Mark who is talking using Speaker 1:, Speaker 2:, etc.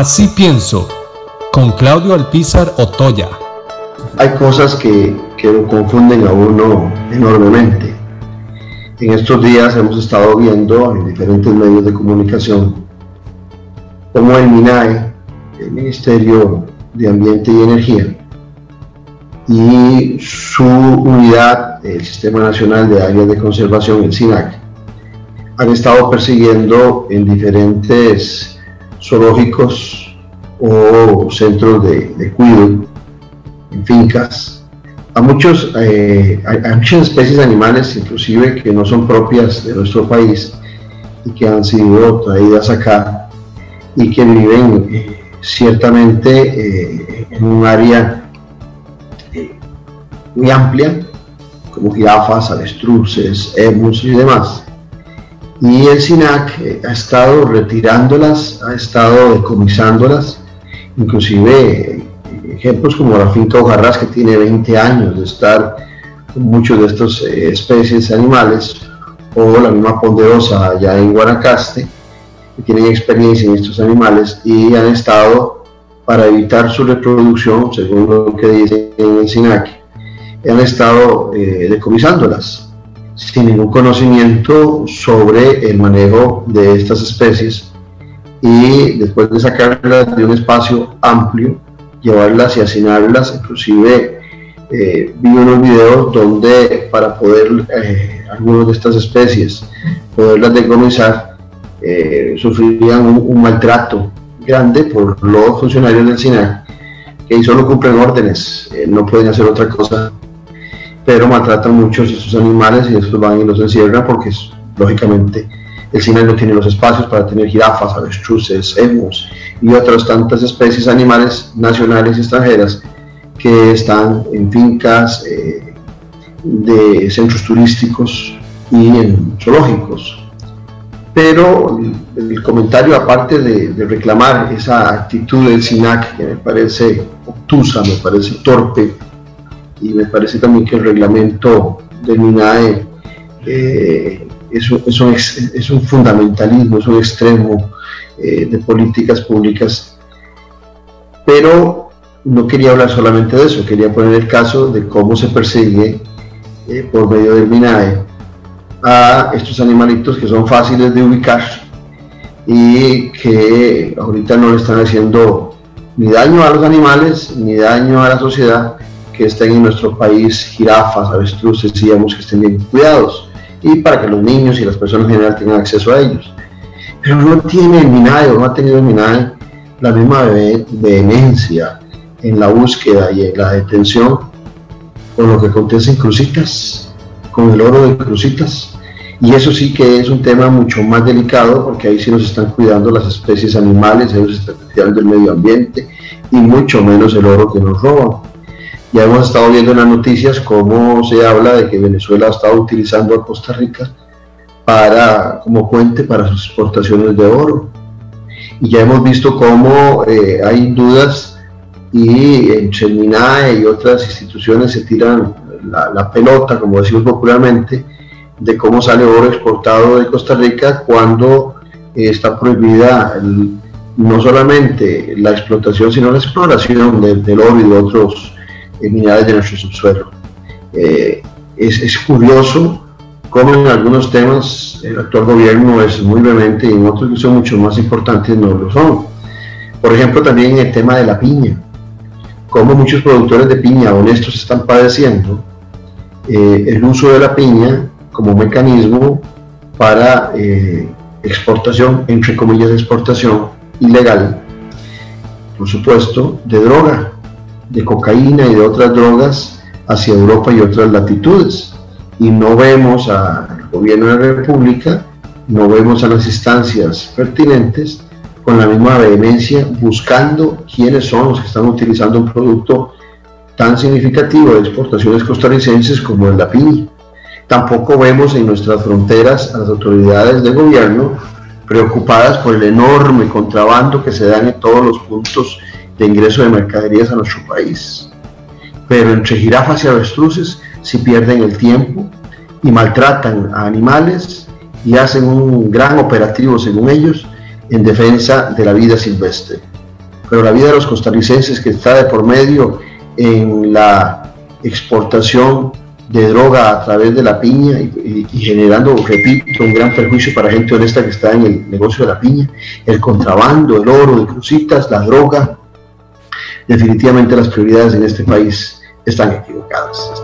Speaker 1: Así pienso, con Claudio Alpizar Otoya.
Speaker 2: Hay cosas que, que lo confunden a uno enormemente. En estos días hemos estado viendo en diferentes medios de comunicación cómo el MINAE, el Ministerio de Ambiente y Energía, y su unidad, el Sistema Nacional de Áreas de Conservación, el SINAC, han estado persiguiendo en diferentes zoológicos o centros de, de cuidado en fincas a, muchos, eh, muchas especies animales, inclusive que no son propias de nuestro país y que han sido traídas acá y que viven eh, ciertamente eh, en un área muy amplia, como jirafas, avestruces, emus y demás. Y el SINAC ha estado retirándolas, ha estado decomisándolas, inclusive ejemplos como la finca Hojarras, que tiene 20 años de estar con muchos de estas eh, especies animales, o la misma ponderosa allá en Guanacaste, que tienen experiencia en estos animales y han estado para evitar su reproducción, según lo que dice el SINAC, han estado eh, decomisándolas sin ningún conocimiento sobre el manejo de estas especies y después de sacarlas de un espacio amplio llevarlas y asignarlas, inclusive eh, vi unos videos donde para poder eh, algunas de estas especies poderlas decomisar eh, sufrirían un, maltrato grande por los funcionarios del SINAC que solo cumplen órdenes, eh, no pueden hacer otra cosa, pero maltratan mucho a estos animales y van y los encierran porque lógicamente el cine no tiene los espacios para tener jirafas, avestruces, emus y otras tantas especies animales nacionales y extranjeras que están en fincas eh, de centros turísticos y en zoológicos. Pero el comentario, aparte de, reclamar esa actitud del SINAC, que me parece obtusa, me parece torpe, y me parece también que el reglamento del MINAE eh, es, un, fundamentalismo, es un extremo eh, de políticas públicas. Pero no quería hablar solamente de eso, quería poner el caso de cómo se persigue eh, por medio del MINAE a estos animalitos que son fáciles de ubicar y que ahorita no le están haciendo ni daño a los animales ni daño a la sociedad que estén en nuestro país jirafas, avestruces, digamos que estén bien cuidados y para que los niños y las personas en general tengan acceso a ellos. Pero no tiene el o no ha tenido el la misma vehemencia en la búsqueda y en la detención con lo que acontece en Crucitas, con el oro de Crucitas. Y eso sí que es un tema mucho más delicado porque ahí sí nos están cuidando las especies animales, ellos están cuidando el medio ambiente y mucho menos el oro que nos roban. Ya hemos estado viendo en las noticias cómo se habla de que Venezuela ha estado utilizando a Costa Rica para, como puente para sus exportaciones de oro. Y ya hemos visto cómo eh, hay dudas y en Cheminae y otras instituciones se tiran la, pelota, como decimos popularmente, de cómo sale oro exportado de Costa Rica cuando eh, está prohibida no solamente la explotación, sino la exploración del oro y de otros minerales de nuestro subsuelo. Eh, es, es, curioso cómo en algunos temas el actual gobierno es muy vehemente y en otros que son mucho más importantes no lo son. Por ejemplo, también el tema de la piña, cómo muchos productores de piña honestos están padeciendo eh, el uso de la piña como mecanismo para eh, exportación, entre comillas, exportación ilegal, por supuesto, de droga de cocaína y de otras drogas hacia Europa y otras latitudes. Y no vemos al gobierno de la República, no vemos a las instancias pertinentes con la misma vehemencia buscando quiénes son los que están utilizando un producto tan significativo de exportaciones costarricenses como el la. Tampoco vemos en nuestras fronteras a las autoridades de gobierno preocupadas por el enorme contrabando que se da en todos los puntos de ingreso de mercaderías a nuestro país. Pero entre jirafas y avestruces si pierden el tiempo y maltratan a animales y hacen un gran operativo, según ellos, en defensa de la vida silvestre. pero la vida de los costarricenses que está de por medio en la exportación de droga a través de la piña y, generando, repito, un gran perjuicio para gente honesta que está en el negocio de la piña, el contrabando, el oro, de crucitas, la droga. Definitivamente las prioridades en este país están equivocadas.